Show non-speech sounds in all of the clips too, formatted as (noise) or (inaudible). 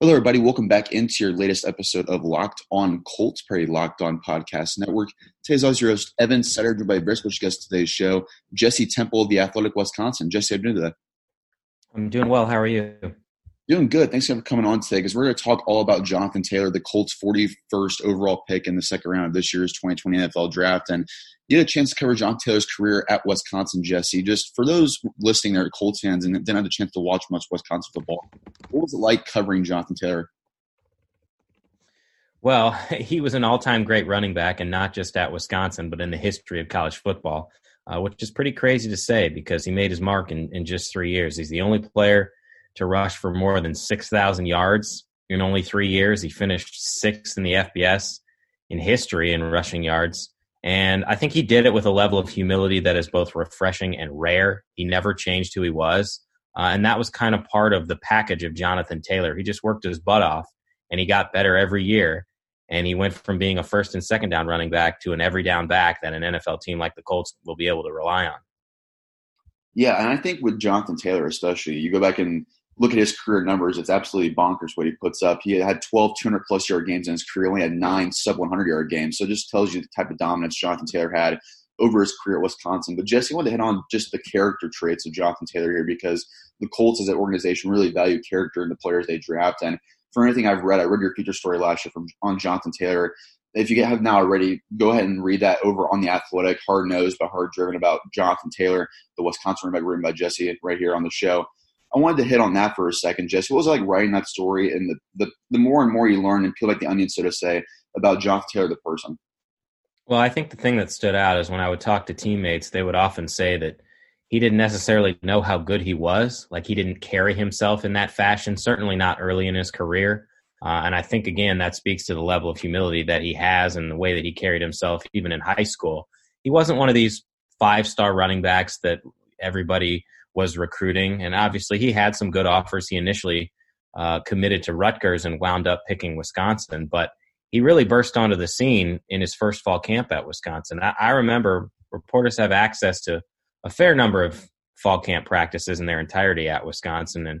Hello, everybody. Welcome back into your latest episode of Locked On Colts, Prairie Locked On Podcast Network. Today's always your host, Evan Sutter, joined by very special guest today's show, Jesse Temple of the Athletic Wisconsin. Jesse, how are you doing today? I'm doing well. How are you? Doing good. Thanks for coming on today because we're going to talk all about Jonathan Taylor, the Colts' 41st overall pick in the second round of this year's 2020 NFL Draft. And you had a chance to cover John Taylor's career at Wisconsin, Jesse. Just for those listening there, Colts fans, and didn't have the chance to watch much Wisconsin football, what was it like covering Jonathan Taylor? Well, (laughs) he was an all-time great running back, and not just at Wisconsin, but in the history of college football, uh, which is pretty crazy to say because he made his mark in, in just three years. He's the only player – to rush for more than 6,000 yards in only three years. He finished sixth in the FBS in history in rushing yards. And I think he did it with a level of humility that is both refreshing and rare. He never changed who he was. Uh, and that was kind of part of the package of Jonathan Taylor. He just worked his butt off and he got better every year. And he went from being a first and second down running back to an every down back that an NFL team like the Colts will be able to rely on. Yeah, and I think with Jonathan Taylor, especially, you go back and look at his career numbers, it's absolutely bonkers what he puts up. He had 12 200 plus yard games in his career, only had nine sub 100 yard games. So it just tells you the type of dominance Jonathan Taylor had over his career at Wisconsin. But Jesse, wanted to hit on just the character traits of Jonathan Taylor here because the Colts as an organization really value character in the players they draft. And for anything I've read, I read your feature story last year from on Jonathan Taylor. If you have now already, go ahead and read that over on the Athletic, hard nosed but hard driven about Jonathan Taylor, the Wisconsin running back written by Jesse right here on the show. I wanted to hit on that for a second, Jesse. What was it like writing that story and the, the, the more and more you learn and peel like the onion, so to say, about Jonathan Taylor, the person? Well, I think the thing that stood out is when I would talk to teammates, they would often say that he didn't necessarily know how good he was. Like he didn't carry himself in that fashion, certainly not early in his career. Uh, and I think, again, that speaks to the level of humility that he has and the way that he carried himself, even in high school. He wasn't one of these five star running backs that everybody was recruiting, and obviously he had some good offers. He initially uh, committed to Rutgers and wound up picking Wisconsin, but he really burst onto the scene in his first fall camp at Wisconsin. I, I remember reporters have access to a fair number of fall camp practices in their entirety at Wisconsin, and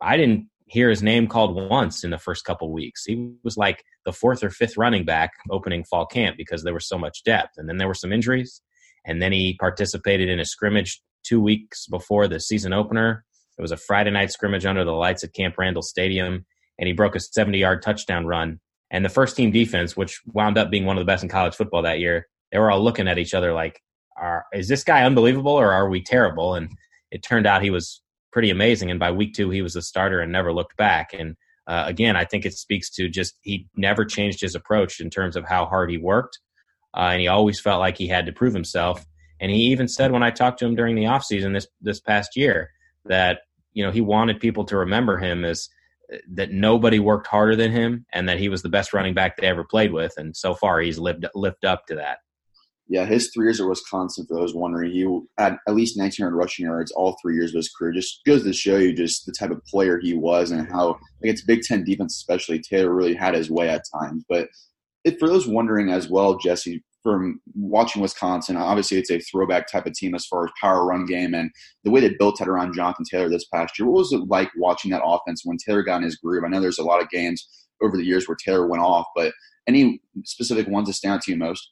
I didn't hear his name called once in the first couple weeks. He was like the fourth or fifth running back opening fall camp because there was so much depth, and then there were some injuries, and then he participated in a scrimmage two weeks before the season opener. It was a Friday night scrimmage under the lights at Camp Randall Stadium, and he broke a 70 yard touchdown run. And the first team defense, which wound up being one of the best in college football that year, they were all looking at each other like, are, is this guy unbelievable or are we terrible? And it turned out he was pretty amazing. And by week two, he was a starter and never looked back. And uh, again, I think it speaks to just he never changed his approach in terms of how hard he worked. Uh, and he always felt like he had to prove himself. And he even said when I talked to him during the offseason this this past year that you know he wanted people to remember him as uh, that nobody worked harder than him and that he was the best running back they ever played with. And so far, he's lived lived up to that. Yeah, his three years at Wisconsin, for those wondering, he had at least 1,900 rushing yards all three years of his career. Just goes to show you just the type of player he was and how against Big Ten defense, especially Taylor really had his way at times. But if, for those wondering as well, Jesse, from watching Wisconsin, obviously it's a throwback type of team as far as power run game and the way they built it around Jonathan Taylor this past year. What was it like watching that offense when Taylor got in his groove? I know there's a lot of games over the years where Taylor went off, but any specific ones that stand out to you most?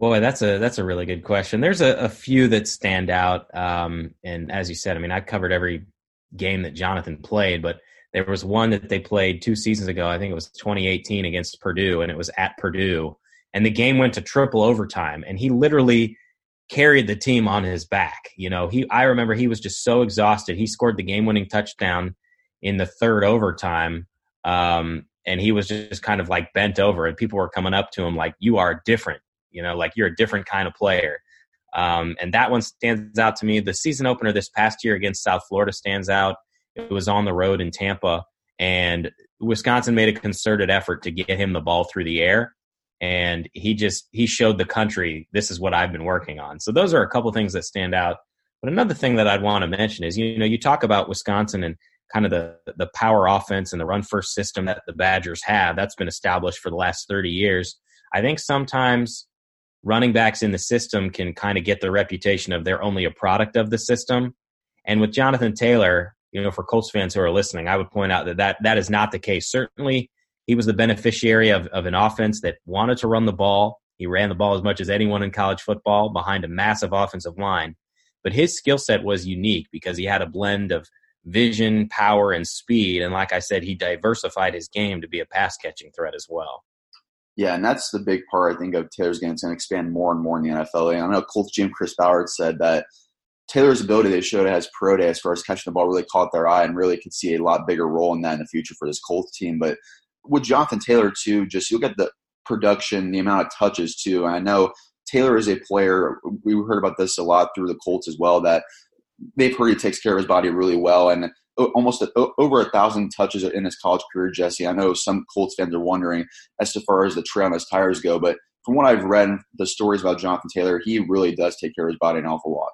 Boy, that's a that's a really good question. There's a, a few that stand out, um, and as you said, I mean, I covered every game that Jonathan played, but there was one that they played two seasons ago. I think it was 2018 against Purdue, and it was at Purdue and the game went to triple overtime and he literally carried the team on his back you know? He i remember he was just so exhausted. He scored the game winning touchdown in the third overtime um, and he was just kind of like bent over and people were coming up to him like you are different you know? Like you're a different kind of player. Um, and that one stands out to me. The season opener this past year against south florida stands out. It was on the road in tampa and wisconsin made a concerted effort to get him the ball through the air and he just he showed the country this is what I've been working on. So those are a couple things that stand out. But another thing that I'd want to mention is you know you talk about Wisconsin and kind of the the power offense and the run first system that the Badgers have. That's been established for the last 30 years. I think sometimes running backs in the system can kind of get the reputation of they're only a product of the system. And with Jonathan Taylor, you know, for Colts fans who are listening, I would point out that that, that is not the case. Certainly, he was the beneficiary of, of an offense that wanted to run the ball. He ran the ball as much as anyone in college football behind a massive offensive line. But his skill set was unique because he had a blend of vision, power, and speed. And like I said, he diversified his game to be a pass catching threat as well. Yeah, and that's the big part I think of Taylor's game. It's going to expand more and more in the NFL. And I know Colts GM Chris Ballard said that Taylor's ability they showed as pro day as far as catching the ball really caught their eye and really could see a lot bigger role in that in the future for this Colts team. But with Jonathan Taylor too, just you look at the production, the amount of touches too. And I know Taylor is a player. We heard about this a lot through the Colts as well. That they've heard he takes care of his body really well, and almost a, over a thousand touches in his college career. Jesse, I know some Colts fans are wondering as to far as the trail on his tires go, but from what I've read, the stories about Jonathan Taylor, he really does take care of his body an awful lot.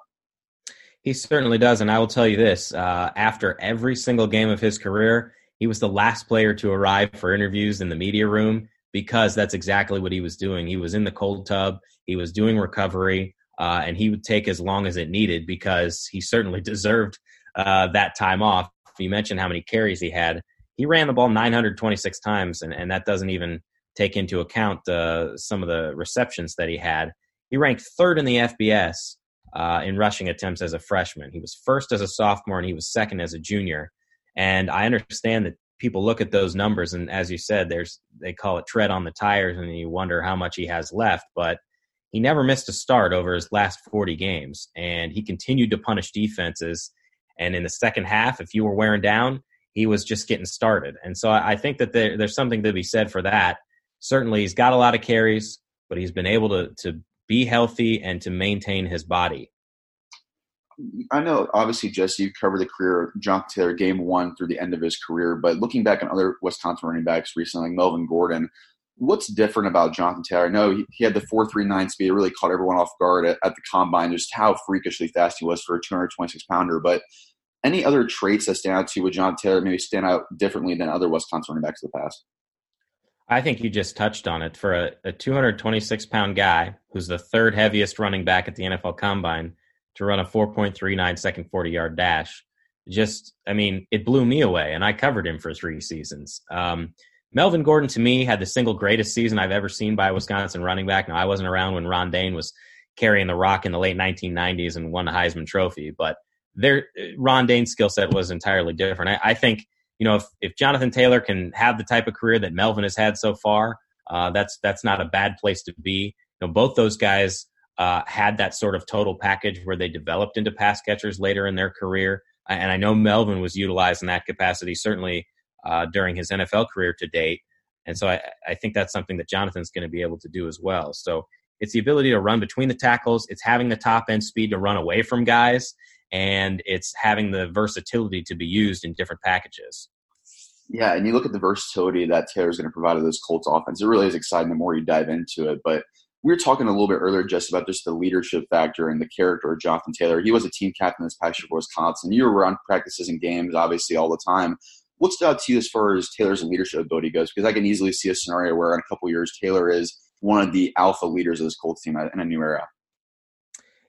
He certainly does, and I will tell you this: uh, after every single game of his career, he was the last player to arrive for interviews in the media room because that's exactly what he was doing. He was in the cold tub, he was doing recovery, uh, and he would take as long as it needed because he certainly (laughs) deserved uh, that time off. You mentioned how many carries he had. He ran the ball 926 times, and, and that doesn't even take into account uh, some of the receptions that he had. He ranked third in the FBS uh, in rushing attempts as a freshman. He was first as a sophomore, and he was second as a junior. And I understand that people look at those numbers and as you said there's they call it tread on the tires and you wonder how much he has left but he never missed a start over his last 40 games and he continued to punish defenses. And in the second half if you were wearing down he was just getting started. And so i think that there, there's something to be said for that. Certainly he's got a lot of carries but he's been able to to be healthy and to maintain his body I know, obviously, Jesse, you covered the career of John Taylor game one through the end of his career, but looking back on other Wisconsin running backs recently, like Melvin Gordon, what's different about Jonathan Taylor? I know he, he had the 4.39 speed, it really caught everyone off guard at, at, the combine, just how freakishly fast he was for a 226 pounder. But any other traits that stand out to you with John Taylor maybe stand out differently than other Wisconsin running backs of the past? I think you just touched on it. For a, a 226 pound guy who's the third heaviest running back at the NFL combine, to run a 4.39 second 40 yard dash. Just, I mean, it blew me away, and I covered him for three seasons. Um, Melvin Gordon, to me, had the single greatest season I've ever seen by a Wisconsin running back. Now, I wasn't around when Ron Dayne was carrying the rock in the late 1990s and won the Heisman Trophy, but there, Ron Dayne's skill set was entirely different. I, I, think, you know, if, if Jonathan Taylor can have the type of career that Melvin has had so far, uh, that's that's not a bad place to be. You know, both those guys uh, had that sort of total package where they developed into pass catchers later in their career. And I know Melvin was utilized in that capacity, certainly uh, during his NFL career to date. And so I, I think that's something that Jonathan's going to be able to do as well. So it's the ability to run between the tackles, it's having the top end speed to run away from guys, and it's having the versatility to be used in different packages. Yeah, and you look at the versatility that Taylor's going to provide to this Colts offense. It really is exciting the more you dive into it. But we were talking a little bit earlier just about just the leadership factor and the character of Jonathan Taylor. He was a team captain this past year for Wisconsin. You were around practices and games, obviously, all the time. What stood out to you as far as Taylor's leadership ability goes? Because I can easily see a scenario where in a couple years Taylor is one of the alpha leaders of this Colts team in a new era.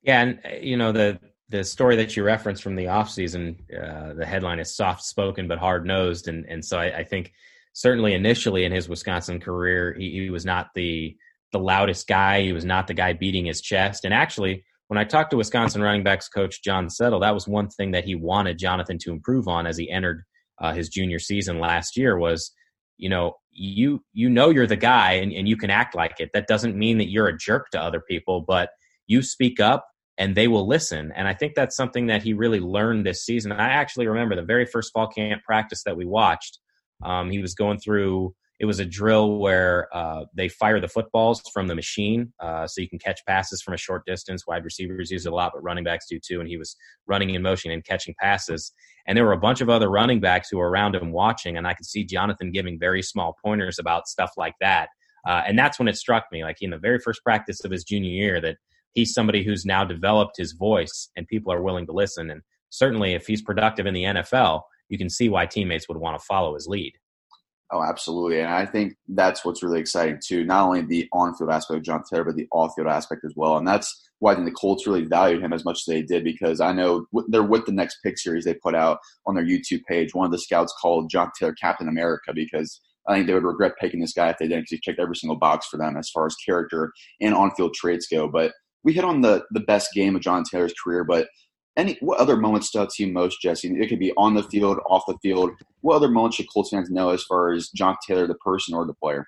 Yeah, and uh, you know the the story that you referenced from the offseason, uh, the headline is soft spoken but hard nosed, and and so I, I, think certainly initially in his Wisconsin career he, he was not the the loudest guy. He was not the guy beating his chest. And actually, when I talked to Wisconsin running backs coach John Settle, that was one thing that he wanted Jonathan to improve on as he entered uh, his junior season last year was, you know, you you know you're the guy and, and you can act like it. That doesn't mean that you're a jerk to other people, but you speak up and they will listen. And I think that's something that he really learned this season. I actually remember the very first fall camp practice that we watched. Um, he was going through it was a drill where uh, they fire the footballs from the machine, uh, so you can catch passes from a short distance. Wide receivers use it a lot, but running backs do too. And he was running in motion and catching passes. And there were a bunch of other running backs who were around him watching, and I could see Jonathan giving very small pointers about stuff like that. Uh, and that's when it struck me, like in the very first practice of his junior year, that he's somebody who's now developed his voice, and people are willing to listen. And certainly, if he's productive in the NFL, you can see why teammates would want to follow his lead. Oh, absolutely. And I think that's what's really exciting too. Not only the on field aspect of John Taylor, but the off field aspect as well. And that's why I think the Colts really valued him as much as they did because I know they're with the next pick series they put out on their YouTube page. One of the scouts called John Taylor Captain America because I think they would regret picking this guy if they didn't because he checked every single box for them as far as character and on field traits go. But we hit on the the best game of John Taylor's career, but any what other moments stood out to you most, Jesse? It could be on the field, off the field. What other moments should Colts fans know as far as John Taylor, the person or the player?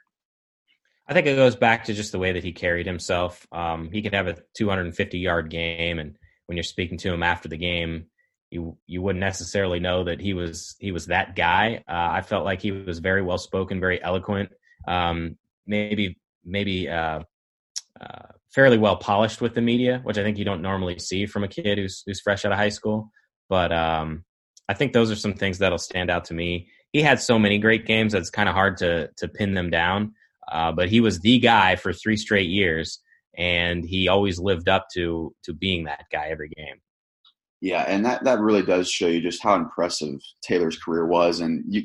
I think it goes back to just the way that he carried himself. Um, he could have a 250 yard game, and when you're speaking to him after the game, you you wouldn't necessarily know that he was he was that guy. Uh, I felt like he was very well spoken, very eloquent. Um, maybe maybe uh, uh, fairly well polished with the media, which I think you don't normally see from a kid who's who's fresh out of high school. But um, I think those are some things that'll stand out to me. He had so many great games that it's kind of hard to to pin them down. Uh, but he was the guy for three straight years, and he always lived up to to being that guy every game. Yeah, and that that really does show you just how impressive Taylor's career was, and you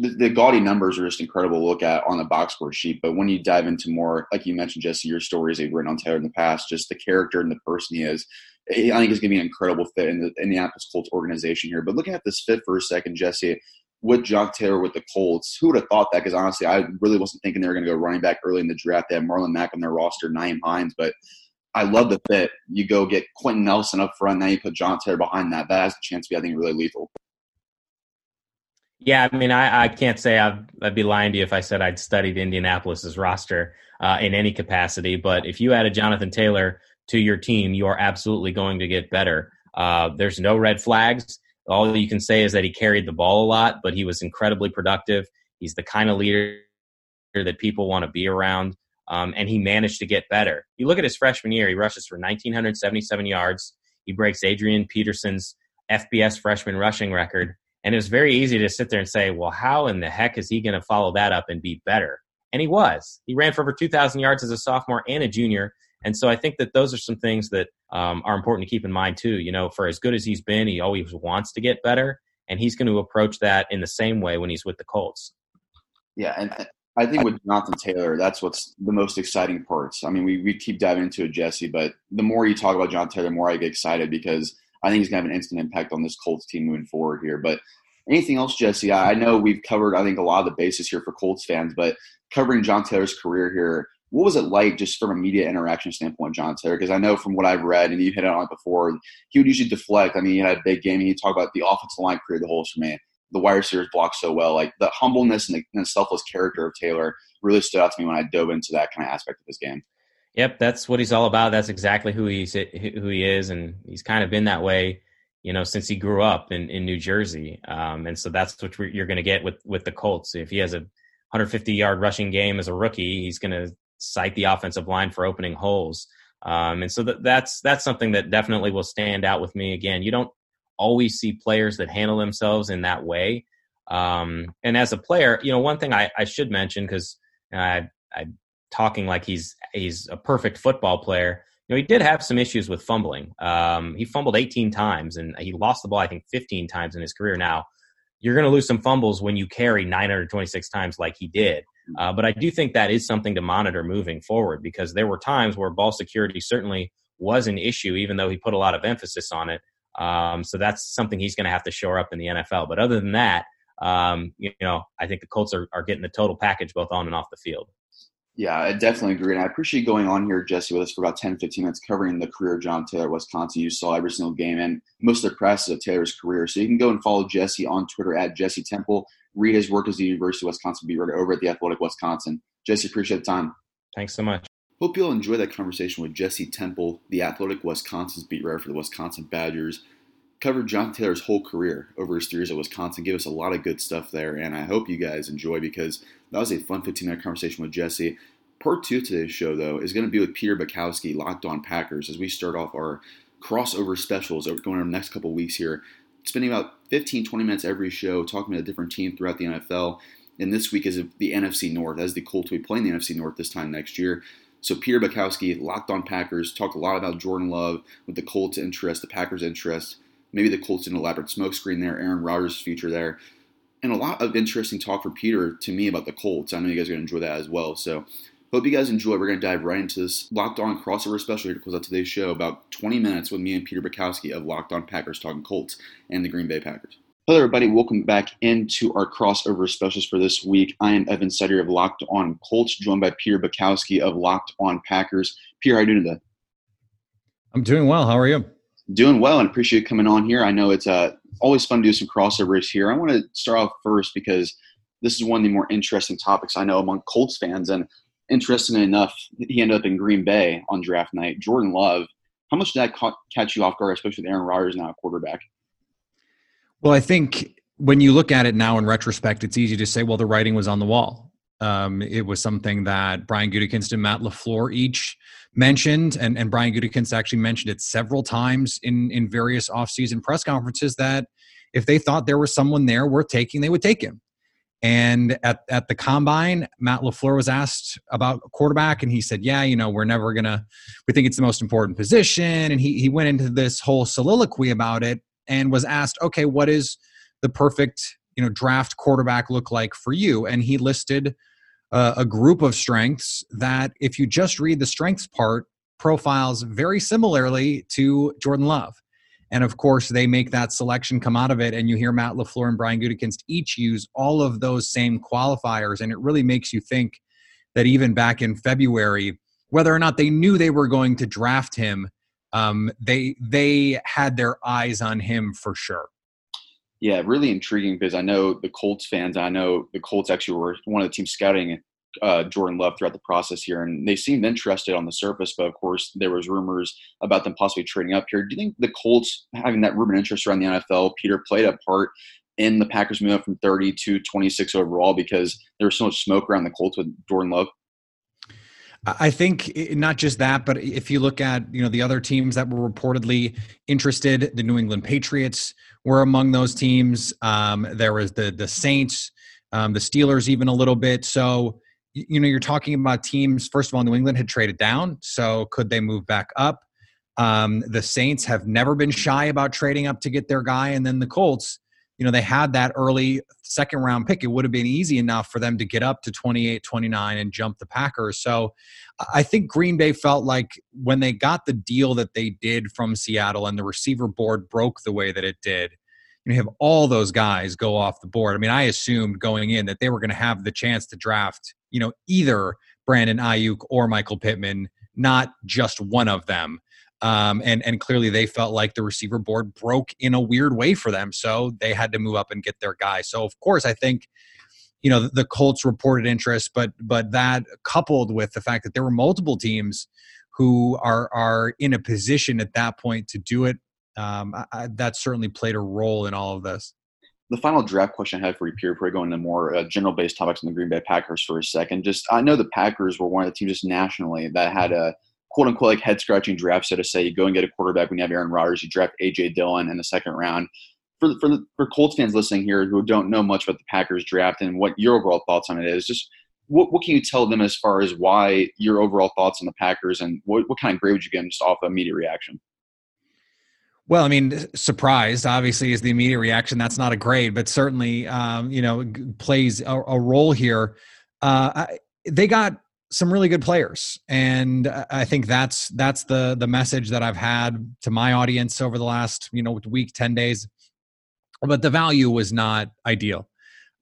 the, the, gaudy numbers are just incredible to look at on the box score sheet. But when you dive into more, like you mentioned, Jesse, your stories they've written on Taylor in the past, just the character and the person he is, I think is going to be an incredible fit in the Indianapolis Colts organization here. But looking at this fit for a second, Jesse, with John Taylor with the Colts, who would have thought that? Because honestly, I really wasn't thinking they were going to go running back early in the draft. They have Marlon Mack on their roster, Nyheim Hines, but I love the fit. You go get Quenton Nelson up front, now you put John Taylor behind that. That has a chance to be, I think, really lethal. Yeah, I mean, I, I can't say i would be lying to you if I said I'd studied Indianapolis's roster uh, in any capacity. But if you added Jonathan Taylor to your team, you are absolutely going to get better. Uh, there's no red flags. All you can say is that he carried the ball a lot, but he was incredibly productive. He's the kind of leader that people want to be around, um, and he managed to get better. You look at his freshman year; he rushes for 1,977 yards. He breaks Adrian Peterson's FBS freshman rushing record and it was very easy to sit there and say, well, how in the heck is he going to follow that up and be better? And he was. He ran for over 2,000 yards as a sophomore and a junior. And so I think that those are some things that um, are important to keep in mind, too. You know, for as good as he's been, he always wants to get better. And he's going to approach that in the same way when he's with the Colts. Yeah. And I think with Jonathan Taylor, that's what's the most exciting parts. I mean, we, we keep diving into it, Jesse, but the more you talk about John Taylor, the more I get excited because – I think he's going to have an instant impact on this Colts team moving forward here. But anything else, Jesse? I know we've covered, I think, a lot of the bases here for Colts fans, but covering John Taylor's career here, what was it like just from a media interaction standpoint, John Taylor? Because I know from what I've read, and you hit on it before, he would usually deflect. I mean, he had a big game. He talked about the offensive line career the holes for me. The wire series blocked so well. Like the humbleness and the, and the selfless character of Taylor really stood out to me when I dove into that kind of aspect of his game. Yep, that's what he's all about. That's exactly who he's who he is, and he's kind of been that way, you know, since he grew up in, in New Jersey. Um, and so that's what you're going to get with with the Colts. If he has a 150 yard rushing game as a rookie, he's going to cite the offensive line for opening holes. Um, and so that, that's that's something that definitely will stand out with me. Again, you don't always see players that handle themselves in that way. Um, and as a player, you know, one thing I, I should mention because I, I talking like he's he's a perfect football player. You know, he did have some issues with fumbling. Um, he fumbled 18 times and he lost the ball, I think, 15 times in his career. Now, you're going to lose some fumbles when you carry 926 times like he did. Uh, but I do think that is something to monitor moving forward because there were times where ball security certainly was an issue, even though he put a lot of emphasis on it. Um, so that's something he's going to have to shore up in the NFL. But other than that, um, you know, I think the Colts are, are getting the total package both on and off the field. Yeah, I definitely agree. And I appreciate going on here, Jesse, with us for about 10, 15 minutes covering the career of John Taylor, Wisconsin. You saw every single game and most of the press of Taylor's career. So you can go and follow Jesse on Twitter at Jesse Temple. Read his work as the University of Wisconsin beat writer over at the Athletic Wisconsin. Jesse, appreciate the time. Thanks so much. Hope you'll enjoy that conversation with Jesse Temple, the Athletic Wisconsin's beat writer for the Wisconsin Badgers. Covered John Taylor's whole career over his three years at Wisconsin. Gave us a lot of good stuff there, and I hope you guys enjoy because that was a fun 15 minute conversation with Jesse. Part two of today's show, though, is going to be with Peter Bukowski, Locked On Packers, as we start off our crossover specials going over the next couple weeks here. Spending about 15, 20 minutes every show talking about a different team throughout the NFL. And this week is the NFC North, as the Colts will be playing the NFC North this time next year. So Peter Bukowski, Locked On Packers, talked a lot about Jordan Love with the Colts' interest, the Packers' interest. Maybe the Colts did an elaborate smokescreen there, Aaron Rodgers' future there. and a lot of interesting talk for Peter to me about the Colts. I know you guys are going to enjoy that as well. So hope you guys enjoy. We're going to dive right into this Locked On crossover special here to close out today's show. About 20 minutes with me and Peter Bukowski of Locked On Packers talking Colts and the Green Bay Packers. Hello, everybody. Welcome back into our crossover specials for this week. I am Evan Sutter of Locked On Colts, joined by Peter Bukowski of Locked On Packers. Peter, how are you doing today? I'm doing well. How are you? Doing well, and appreciate you coming on here. I know it's uh, always fun to do some crossovers here. I want to start off first because this is one of the more interesting topics I know among Colts fans. And interestingly enough, he ended up in Green Bay on draft night. Jordan Love, how much did that ca- catch you off guard, especially with Aaron Rodgers now quarterback? Well, I think when you look at it now in retrospect, it's easy to say, well, the writing was on the wall. Um, it was something that Brian Gutekunst and Matt LaFleur each mentioned, and, and Brian Gutekunst actually mentioned it several times in, in various offseason press conferences that if they thought there was someone there worth taking, they would take him. And at, at the combine, Matt LaFleur was asked about quarterback, and he said, Yeah, you know, we're never to, we think it's the most important position. And he, he went into this whole soliloquy about it and was asked, Okay, what is the perfect, you know, draft quarterback look like for you? And he listed uh, a group of strengths that, if you just read the strengths part, profiles very similarly to Jordan Love. And of course, they make that selection come out of it, and you hear Matt LaFleur and Brian Gutekunst each use all of those same qualifiers, and it really makes you think that even back in February, whether or not they knew they were going to draft him, um, they they had their eyes on him for sure. Yeah, really intriguing because I know the Colts fans. I know the Colts actually were one of the teams scouting uh, Jordan Love throughout the process here, and they seemed interested on the surface. But of course, there was rumors about them possibly trading up here. Do you think the Colts having that rumored interest around the NFL, Peter, played a part in the Packers moving up from 30 to 26 overall because there was so much smoke around the Colts with Jordan Love? I think not just that, but if you look at you know the other teams that were reportedly interested, the New England Patriots were among those teams. Um, there was the the Saints, um, the Steelers, even a little bit. So you know you're talking about teams. First of all, New England had traded down, so could they move back up? Um, the Saints have never been shy about trading up to get their guy, and then the Colts you know, they had that early second round pick. It would have been easy enough for them to get up to 28, 29 and jump the Packers. So I think Green Bay felt like when they got the deal that they did from Seattle and the receiver board broke the way that it did, you have all those guys go off the board. I mean, I assumed going in that they were going to have the chance to draft, you know, either Brandon Aiyuk or Michael Pittman, not just one of them. Um, and and clearly they felt like the receiver board broke in a weird way for them, so they had to move up and get their guy. So of course, I think you know the Colts reported interest, but but that coupled with the fact that there were multiple teams who are are in a position at that point to do it, um, I, that certainly played a role in all of this. The final draft question I had for you, Pierre, before we go into more uh, general based topics on the Green Bay Packers for a second. Just I know the Packers were one of the teams just nationally that had a quote unquote like head scratching draft so to say you go and get a quarterback when you have Aaron Rodgers, you draft AJ Dillon in the second round. For for the, for Colts fans listening here who don't know much about the Packers draft and what your overall thoughts on it is, just what, what can you tell them as far as why your overall thoughts on the Packers and what, what kind of grade would you give them just off of immediate reaction? Well, I mean, surprised obviously is the immediate reaction. That's not a grade, but certainly, um, you know, plays a, a role here. Uh, I, they got some really good players. And i think that's that's the the message that i've had to my audience over the last you know week 10 days. But the value was not ideal.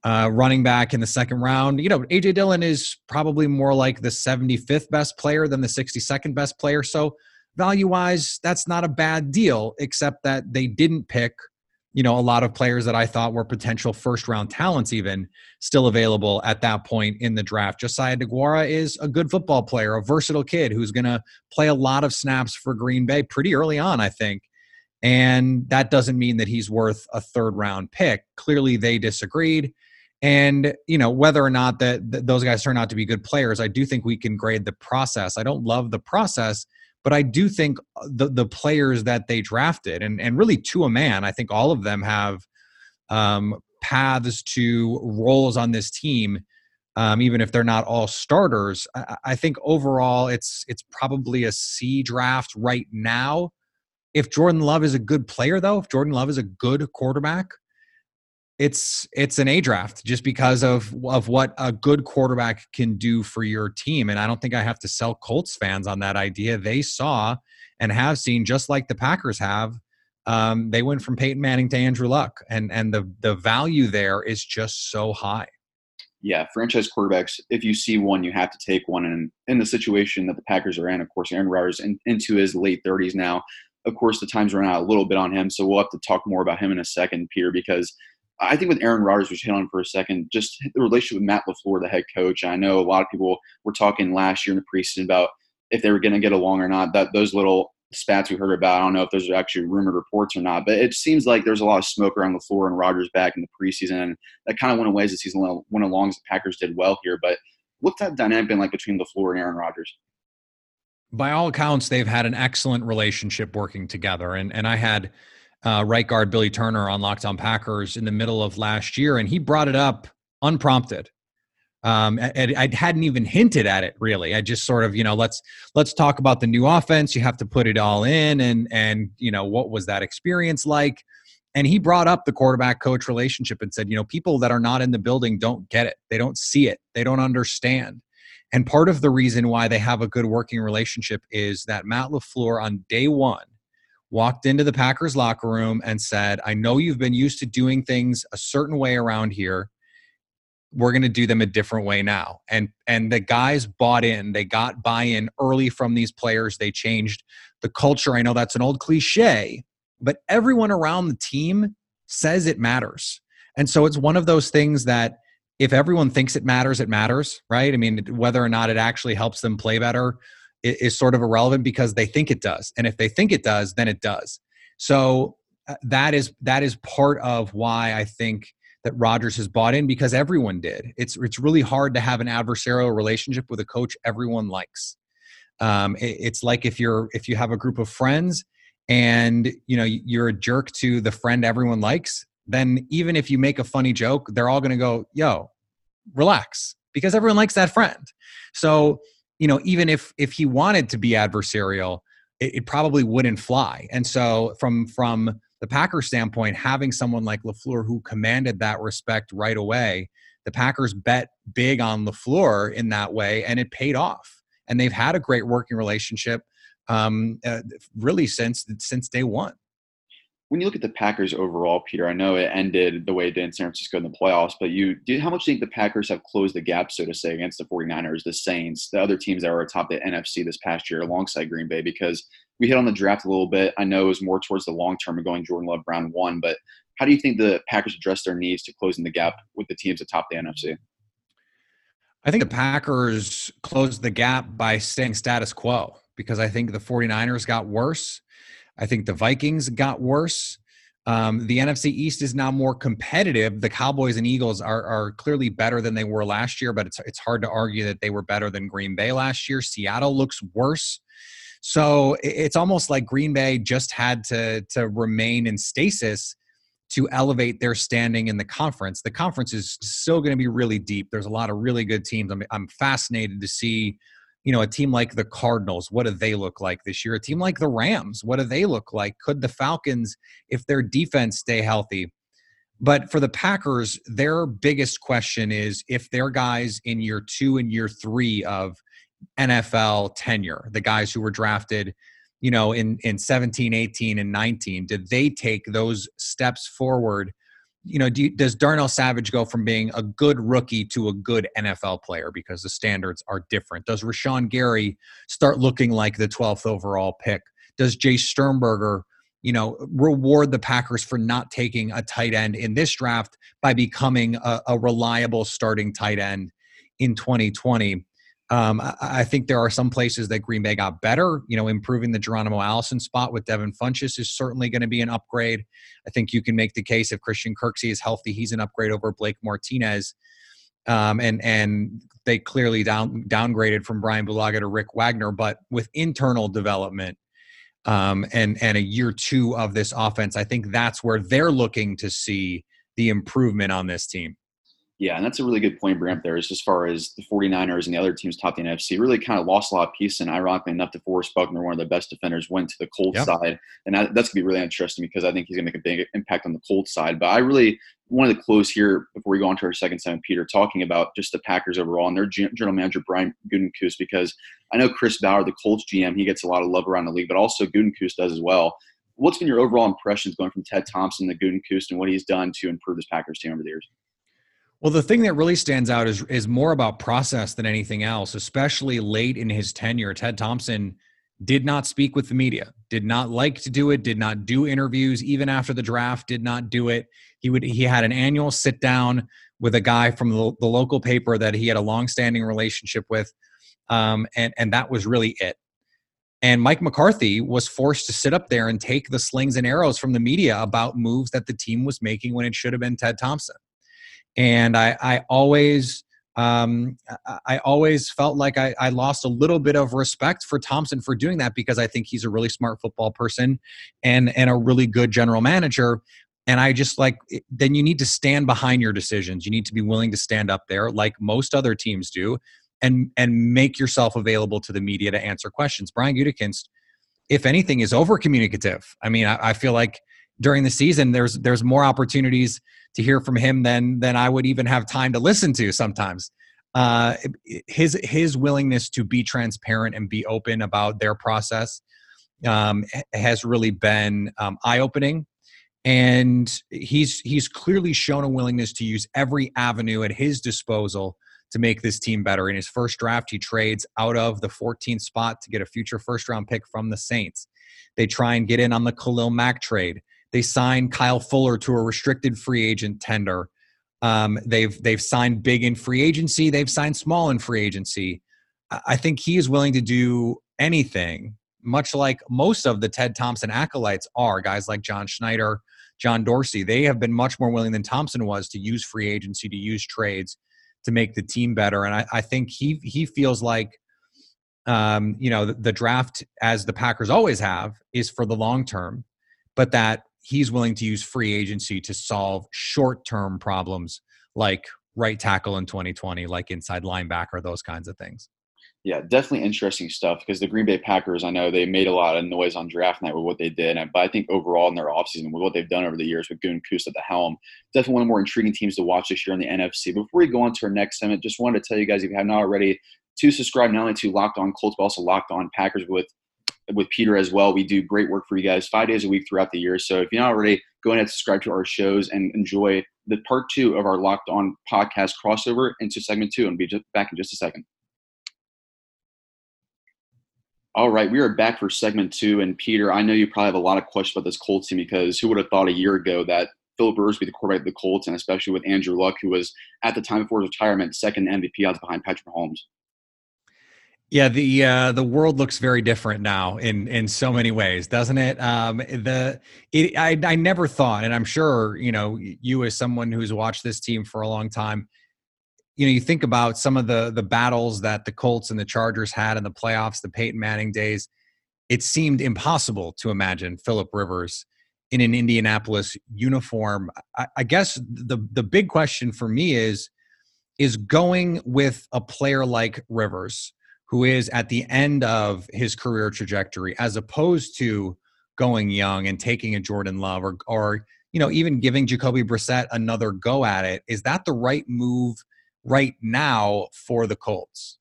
Uh, running back in the second round you know aj dillon is probably more like the 75th best player than the 62nd best player. So value wise that's not a bad deal except that they didn't pick you know, a lot of players that I thought were potential first round talents, even still available at that point in the draft. Josiah Deguara is a good football player, a versatile kid who's going to play a lot of snaps for Green Bay pretty early on, I think. And that doesn't mean that he's worth a third round pick. Clearly, they disagreed. And, you know, whether or not that those guys turn out to be good players, I do think we can grade the process. I don't love the process but I do think uh, the the players that they drafted, and and really to a man, I think all of them have um, paths to roles on this team. Um, even if they're not all starters, I, I think overall it's it's probably a C draft right now. If Jordan Love is a good player, though, if Jordan Love is a good quarterback, it's it's an A draft just because of of what a good quarterback can do for your team. And I don't think I have to sell Colts fans on that idea. They saw and have seen, just like the Packers have, um, they went from Peyton Manning to Andrew Luck, and and the the value there is just so high. Yeah, franchise quarterbacks. If you see one, you have to take one. And in the situation that the Packers are in, of course, Aaron Rodgers in, into his late 30s now. Of course, the time's run out a little bit on him, so we'll have to talk more about him in a second, Peter, because I think with Aaron Rodgers, which hit on for a second, just the relationship with Matt LaFleur, the head coach. I know a lot of people were talking last year in the preseason about if they were going to get along or not. That those little spats we heard about, I don't know if those are actually rumored reports or not, but it seems like there's a lot of smoke around LaFleur and Rodgers back in the preseason, and that kind of went away as the season went along. As the Packers did well here, but what's that dynamic been like between LaFleur and Aaron Rodgers? By all accounts, they've had an excellent relationship working together, and and I had uh, right guard Billy Turner on Locked On Packers in the middle of last year, and he brought it up unprompted. Um, and I hadn't even hinted at it really. I just sort of, you know, let's let's talk about the new offense. You have to put it all in, and and you know, what was that experience like? And he brought up the quarterback coach relationship and said, you know, people that are not in the building don't get it. They don't see it. They don't understand. And part of the reason why they have a good working relationship is that Matt LaFleur on day one walked into the Packers locker room and said, I know you've been used to doing things a certain way around here. We're going to do them a different way now. And and the guys bought in. They got buy-in early from these players. They changed the culture. I know that's an old cliche, but everyone around the team says it matters. And so it's one of those things that if everyone thinks it matters, it matters, right? I mean, whether or not it actually helps them play better is sort of irrelevant because they think it does. And if they think it does then it does. So uh, that is that is part of why i think that Rodgers has bought in because everyone did. It's it's really hard to have an adversarial relationship with a coach everyone likes. Um, it, it's like if you're if you have a group of friends and you know you're a jerk to the friend everyone likes then even if you make a funny joke they're all going to go yo relax because everyone likes that friend. So you know, even if if he wanted to be adversarial, it, it probably wouldn't fly. And so from from the Packers standpoint, having someone like LaFleur who commanded that respect right away, the Packers bet big on LaFleur in that way, and it paid off. And they've had a great working relationship um, uh, really since since day one when you look at the Packers overall, Peter, I know it ended the way it did in San Francisco in the playoffs, but you do how much do you think the Packers have closed the gap, so to say, against the 49ers, the Saints, the other teams that were atop the NFC this past year alongside Green Bay? Because we hit on the draft a little bit. I know it was more towards the long term of going Jordan Love round one, but how do you think the Packers address their needs to closing the gap with the teams atop the NFC? I think the Packers closed the gap by staying status quo because I think the 49ers got worse I think the Vikings got worse. Um, the NFC East is now more competitive. The Cowboys and Eagles are, are clearly better than they were last year, but it's it's hard to argue that they were better than Green Bay last year. Seattle looks worse. So it's almost like Green Bay just had to to remain in stasis to elevate their standing in the conference. The conference is still going to be really deep. There's a lot of really good teams. I'm, I'm fascinated to see you know, a team like the Cardinals, what do they look like this year? A team like the Rams, what do they look like? Could the Falcons, if their defense stay healthy? But for the Packers, their biggest question is if their guys in year two and year three of NFL tenure, the guys who were drafted, you know, in, in 17, 18, and 19, did they take those steps forward you know, do you, does Darnell Savage go from being a good rookie to a good NFL player because the standards are different? Does Rashan Gary start looking like the 12th overall pick? Does Jace Sternberger, you know, reward the Packers for not taking a tight end in this draft by becoming a, a reliable starting tight end in 2020? Um, I, I, think there are some places that Green Bay got better. You know, improving the Geronimo Allison spot with Devin Funchess is certainly going to be an upgrade. I think you can make the case if Christian Kirksey is healthy, he's an upgrade over Blake Martinez. Um, and and they clearly down downgraded from Brian Bulaga to Rick Wagner, but with internal development um, and and a year two of this offense, I think that's where they're looking to see the improvement on this team Yeah, and that's a really good point, Brant, there is as far as the 49ers and the other teams top the NFC really kind of lost a lot of pieces. And ironically enough, DeForest Buckner, one of the best defenders, went to the Colts yep. side. And that, that's going to be really interesting because I think he's going to make a big impact on the Colts side. But I really wanted to close here before we go on to our second segment, Peter, talking about just the Packers overall and their general manager, Brian Gutekunst, because I know Chris Ballard, the Colts GM, he gets a lot of love around the league, but also Gutekunst does as well. What's been your overall impressions going from Ted Thompson to Gutekunst and what he's done to improve this Packers team over the years? Well, the thing that really stands out is is more about process than anything else, especially late in his tenure. Ted Thompson did not speak with the media, did not like to do it, did not do interviews even after the draft, did not do it. He would he had an annual sit down with a guy from the, the local paper that he had a long-standing relationship with. Um, and and that was really it. And Mike McCarthy was forced to sit up there and take the slings and arrows from the media about moves that the team was making when it should have been Ted Thompson and I, I always um, I always felt like I, I, lost a little bit of respect for Thompson for doing that because I think he's a really smart football person and and a really good general manager. And I just like then you need to stand behind your decisions. You need to be willing to stand up there, like most other teams do, and and make yourself available to the media to answer questions. Brian Gutekunst, if anything, is over communicative. I mean, I, I feel like during the season there's there's more opportunities to hear from him than than I would even have time to listen to sometimes. Uh, his his willingness to be transparent and be open about their process um, has really been um, eye opening, and he's he's clearly shown a willingness to use every avenue at his disposal to make this team better. In his first draft, he trades out of the 14th spot to get a future first round pick from the Saints. They try and get in on the Khalil Mack trade. They signed Kyle Fuller to a restricted free agent tender. Um, they've they've signed big in free agency. They've signed small in free agency. I think he is willing to do anything, much like most of the Ted Thompson acolytes are. Guys like John Schneider, John Dorsey, they have been much more willing than Thompson was to use free agency, to use trades, to make the team better. And I, I think he he feels like um, you know the, the draft, as the Packers always have, is for the long term, but that he's willing to use free agency to solve short term problems like right tackle in 2020, like inside linebacker, those kinds of things. Yeah, definitely interesting stuff because the Green Bay Packers, I know they made a lot of noise on draft night with what they did, but I think overall in their offseason, with what they've done over the years with Gutekunst at the helm, definitely one of the more intriguing teams to watch this year in the NFC. Before we go on to our next segment, just wanted to tell you guys if you have not already, to subscribe not only to Locked On Colts, but also Locked On Packers with with Peter as well. We do great work for you guys five days a week throughout the year. So if you're not already, go ahead and subscribe to our shows and enjoy the part two of our Locked On podcast crossover into segment two. And be just back in just a second. All right, we are back for segment two. And Peter, I know you probably have a lot of questions about this Colts team because who would have thought a year ago that Philip Rivers would be the quarterback of the Colts, and especially with Andrew Luck, who was at the time before his retirement second MVP odds behind Patrick Mahomes. Yeah, the uh, the world looks very different now in in so many ways, doesn't it? Um, the it, I I never thought, and I'm sure you know you as someone who's watched this team for a long time, you know you think about some of the the battles that the Colts and the Chargers had in the playoffs, the Peyton Manning days. It seemed impossible to imagine Philip Rivers in an Indianapolis uniform. I, I guess the the big question for me is is going with a player like Rivers who is at the end of his career trajectory as opposed to going young and taking a Jordan Love or or you know even giving Jacoby Brissett another go at it is that the right move right now for the Colts?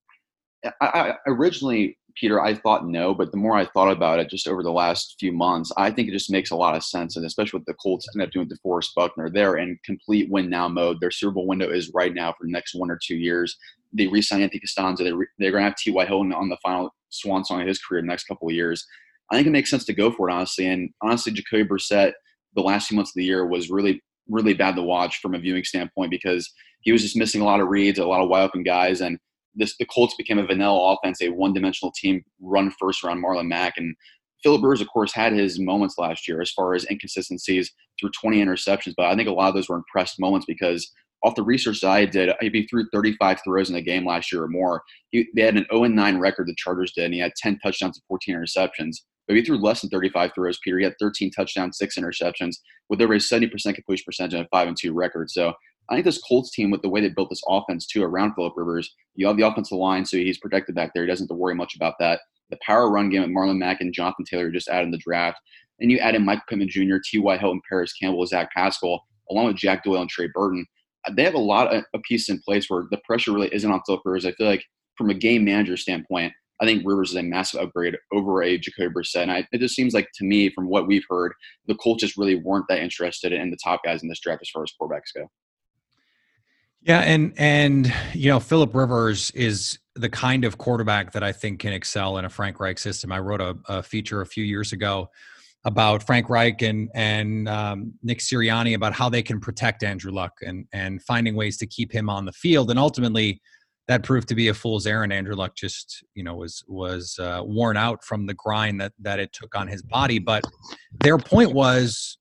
I, I originally Peter, I thought no, but the more I thought about it just over the last few months, I think it just makes a lot of sense. And especially with the Colts end up doing with DeForest Buckner, they're in complete win now mode. Their Super Bowl window is right now for the next one or two years they re-sign Anthony Castonzo. They re- they're going to have T.Y. Hilton on the final swan song of his career in the next couple of years. I think it makes sense to go for it, honestly. And honestly, Jacoby Brissett, the last few months of the year was really, really bad to watch from a viewing standpoint because he was just missing a lot of reads, a lot of wide open guys, and this the Colts became a vanilla offense, a one-dimensional team run first around Marlon Mack. And Philip Rivers, of course, had his moments last year as far as inconsistencies through 20 interceptions, but I think a lot of those were impressed moments because off the research that I did, he threw 35 throws in the game last year or more. He, they had an 0 9 record, the Chargers did, and he had 10 touchdowns and 14 interceptions. But he threw less than 35 throws, Peter. He had 13 touchdowns, six interceptions, with over a 70% completion percentage and a 5 and 2 record. So I think this Colts team, with the way they built this offense too around Philip Rivers, you have the offensive line, so he's protected back there. He doesn't have to worry much about that. The power run game at Marlon Mack and Jonathan Taylor just added in the draft. And you add in Michael Pittman Jr., T.Y. Hilton, Parris Campbell, Zach Pascal, along with Jack Doyle and Trey Burton. They have a lot of, pieces in place where the pressure really isn't on Philip Rivers. I feel like from a game manager standpoint, I think Rivers is a massive upgrade over a Jacoby Brissett. And I, it just seems like to me, from what we've heard, the Colts just really weren't that interested in the top guys in this draft as far as quarterbacks go. Yeah, and and you know Philip Rivers is the kind of quarterback that I think can excel in a Frank Reich system. I wrote a, a feature a few years ago about Frank Reich and and um, Nick Sirianni about how they can protect Andrew Luck and and finding ways to keep him on the field. And ultimately, that proved to be a fool's errand. Andrew Luck just you know was was uh, worn out from the grind that that it took on his body. But their point was,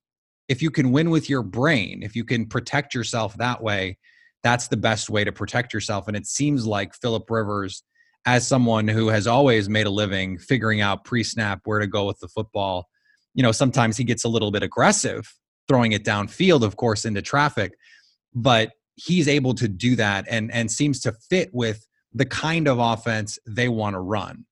if you can win with your brain, if you can protect yourself that way, that's the best way to protect yourself. And it seems like Philip Rivers, as someone who has always made a living figuring out pre-snap where to go with the football, you know, sometimes he gets a little bit aggressive throwing it downfield, of course, into traffic, but he's able to do that and and seems to fit with the kind of offense they want to run.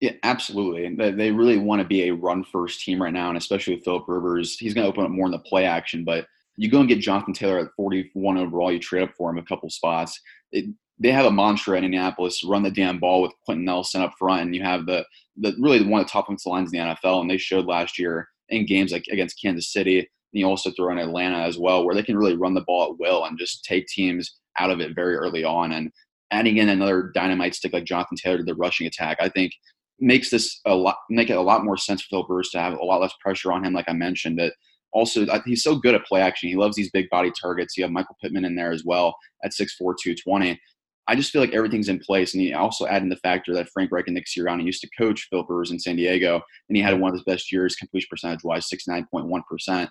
Yeah, absolutely. They really want to be a run first team right now, and especially with Philip Rivers, he's going to open up more in the play action. But you go and get Jonathan Taylor at 41 overall, you trade up for him a couple spots. It, they have a mantra in Indianapolis: run the damn ball with Quenton Nelson up front, and you have the the really one of the top offensive lines in the NFL. And they showed last year in games like against Kansas City And you also throw in Atlanta as well, where they can really run the ball at will and just take teams out of it very early on. And adding in another dynamite stick like Jonathan Taylor to the rushing attack, I think makes this a lot make it a lot more sense for Phil Rivers to have a lot less pressure on him, like I mentioned. That also he's so good at play action. He loves these big body targets. You have Michael Pittman in there as well at 6'4", 220. I just feel like everything's in place. And he also add in the factor that Frank Reich and Nick Sirianni used to coach Phil Rivers in San Diego, and he had one of his best years completion percentage wise, 69.1%.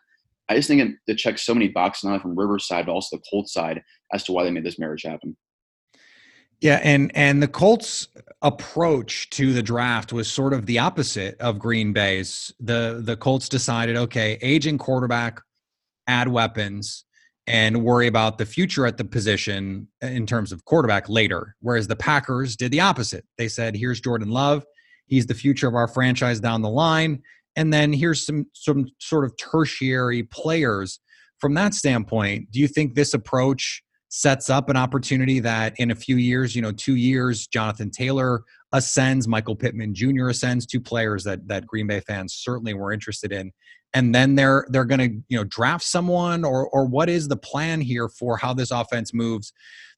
I just think it, it checks so many boxes, not only from Rivers side, but also the Colts side, as to why they made this marriage happen. Yeah, and and the Colts' approach to the draft was sort of the opposite of Green Bay's. The the Colts decided, okay, aging quarterback, add weapons, and worry about the future at the position uh, in terms of quarterback later. Whereas the Packers did the opposite. They said, here's Jordan Love. He's the future of our franchise down the line and then here's some some sort of tertiary players from that standpoint do you think this approach sets up an opportunity that in a few years you know two years jonathan taylor ascends michael pittman jr ascends two players that that green bay fans certainly were interested in and then they're they're going to you know draft someone or or what is the plan here for how this offense moves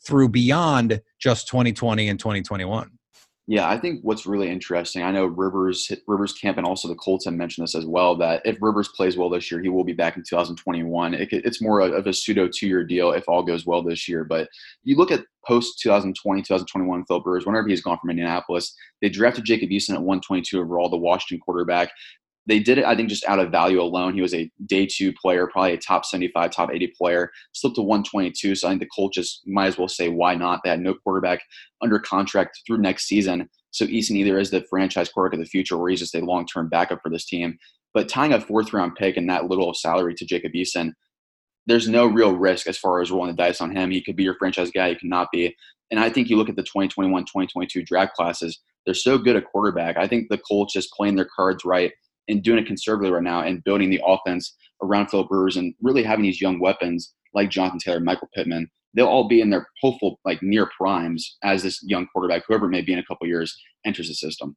through beyond just 2020 and 2021 yeah, I think what's really interesting, I know Rivers Rivers camp and also the Colts have mentioned this as well that if Rivers plays well this year, he will be back in 2021. It, it's more of a pseudo two year deal if all goes well this year. But you look at post 2020, 2021 Phil Rivers, whenever he's gone from Indianapolis, they drafted Jacob Eason at 122 overall, the Washington quarterback they did it, I think, just out of value alone. He was a day two player, probably a top 75, top 80 player, slipped to 122. So I think the Colts just might as well say, why not? They had no quarterback under contract through next season. So Eason either is the franchise quarterback of the future or he's just a long term backup for this team. But tying a fourth round pick and that little salary to Jacob Eason, there's no real risk as far as rolling the dice on him. He could be your franchise guy, he could not be. And I think you look at the 2021 2022 draft classes, they're so good at quarterback. I think the Colts just playing their cards right and doing it conservatively right now and building the offense around Philip Rivers and really having these young weapons like Jonathan Taylor, Michael Pittman, they'll all be in their hopeful like near primes as this young quarterback, whoever it may be in a couple years, enters the system.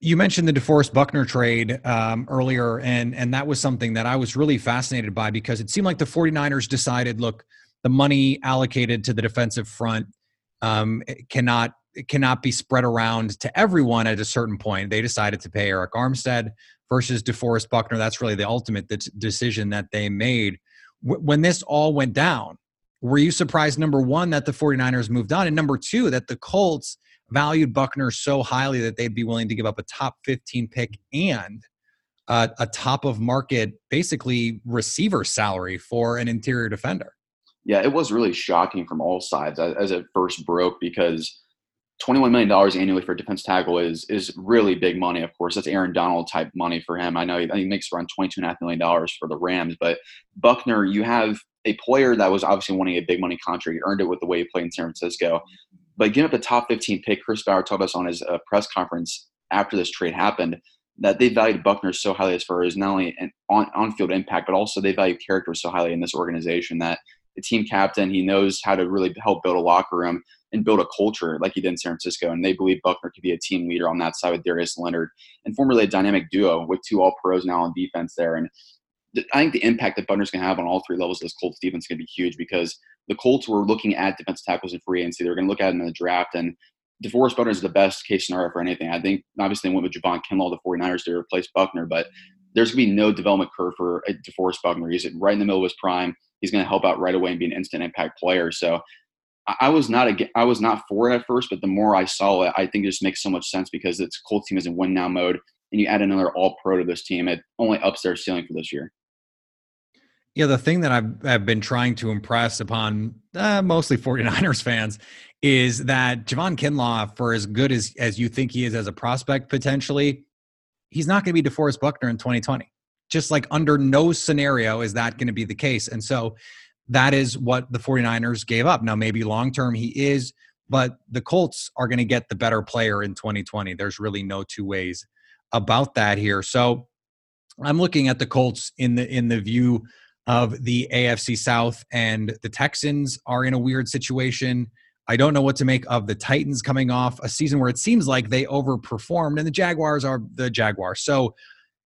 You mentioned the DeForest Buckner trade um, earlier, and and that was something that I was really fascinated by because it seemed like the 49ers decided, look, the money allocated to the defensive front um, cannot cannot be spread around to everyone at a certain point. They decided to pay Arik Armstead versus DeForest Buckner. That's really the ultimate decision that they made. when this all went down, were you surprised, number one, that the 49ers moved on? And number two, that the Colts valued Buckner so highly that they'd be willing to give up a top 15 pick and a top of market, basically receiver salary for an interior defender? Yeah, it was really shocking from all sides as it first broke because $21 million annually for a defense tackle is is really big money, of course. That's Aaron Donald type money for him. I know he, he makes around $22.5 million for the Rams, but Buckner, you have a player that was obviously wanting a big money contract. He earned it with the way he played in San Francisco. But giving up the top 15 pick, Chris Ballard told us on his uh, press conference after this trade happened that they valued Buckner so highly as far as not only an on, on-field impact, but also they value character so highly in this organization that the team captain, he knows how to really help build a locker room and build a culture like he did in San Francisco. And they believe Buckner could be a team leader on that side with Darius Leonard and formerly a dynamic duo with two all pros now on defense there. And I think the impact that Buckner's going to have on all three levels of this Colts defense is going to be huge because the Colts were looking at defensive tackles in free agency. They were going to look at them in the draft. And DeForest Buckner is the best case scenario for anything. I think obviously they went with Javon Kinlaw, the 49ers, to replace Buckner, but there's going to be no development curve for DeForest Buckner. He's right in the middle of his prime. He's going to help out right away and be an instant impact player. So I was not a, I was not for it at first, but the more I saw it, I think it just makes so much sense because it's Colts team is in win now mode, and you add another All Pro to this team, it only ups their ceiling for this year. Yeah, the thing that I've, I've been trying to impress upon uh, mostly 49ers fans is that Javon Kinlaw, for as good as, as you think he is as a prospect potentially, he's not going to be DeForest Buckner in 2020. Just like under no scenario is that going to be the case. And so that is what the 49ers gave up. Now, maybe long term he is, but the Colts are going to get the better player in 2020. There's really no two ways about that here. So I'm looking at the Colts in the in the view of the AFC South and the Texans are in a weird situation. I don't know what to make of the Titans coming off a season where it seems like they overperformed and the Jaguars are the Jaguars. So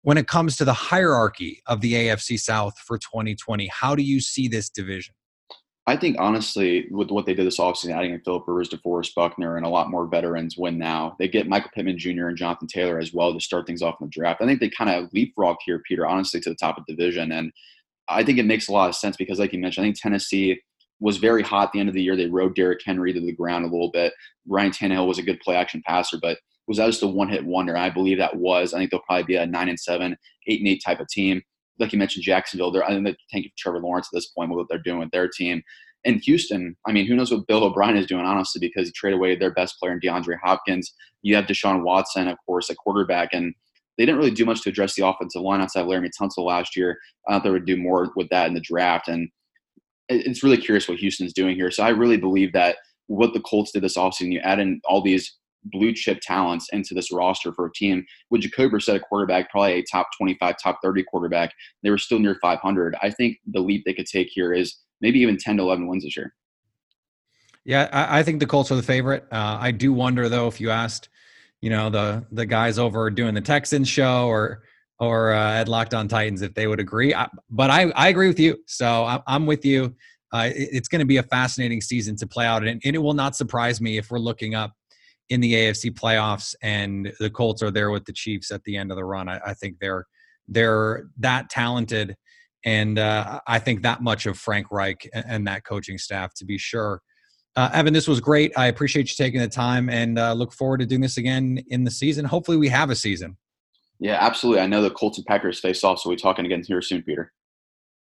when it comes to the hierarchy of the AFC South for 2020, how do you see this division? I think honestly, with what they did this offseason, adding in Philip Rivers, DeForest Buckner, and a lot more veterans win now. They get Michael Pittman Jr. and Jonathan Taylor as well to start things off in the draft. I think they kind of leapfrogged here, Peter, honestly, to the top of the division. And I think it makes a lot of sense because, like you mentioned, I think Tennessee was very hot at the end of the year. They rode Derrick Henry to the ground a little bit. Ryan Tannehill was a good play action passer, but was that just a one hit wonder? I believe that was. I think they'll probably be a nine and seven, eight and eight type of team. Like you mentioned, Jacksonville. They're I think they're thank for Trevor Lawrence at this point with what they're doing with their team. And Houston, I mean, who knows what Bill O'Brien is doing, honestly, because he traded away their best player in DeAndre Hopkins. You have Deshaun Watson, of course, a quarterback, and they didn't really do much to address the offensive line outside of Laremy Tunsil last year. I thought they would do more with that in the draft. And it's really curious what Houston's doing here. So I really believe that what the Colts did this offseason, you add in all these blue chip talents into this roster for a team with Jacoby Brissett, a quarterback, probably a top 25, top 30 quarterback. They were still near 500. I think the leap they could take here is maybe even 10 to 11 wins this year. Yeah, I, I think the Colts are the favorite. Uh, I do wonder though if you asked, you know, the the guys over doing the Texans show or or uh, at Locked On Titans if they would agree. I, but I I agree with you. So I'm, I'm with you. Uh, it, it's going to be a fascinating season to play out, and, and it will not surprise me if we're looking up in the AFC playoffs and the Colts are there with the Chiefs at the end of the run. I, I think they're they're that talented, and uh, I think that much of Frank Reich and, and that coaching staff to be sure. Uh, Evan, this was great. I appreciate you taking the time and uh, look forward to doing this again in the season. Hopefully, we have a season. Yeah, absolutely. I know the Colts and Packers face off, so we're talking again here soon, Peter.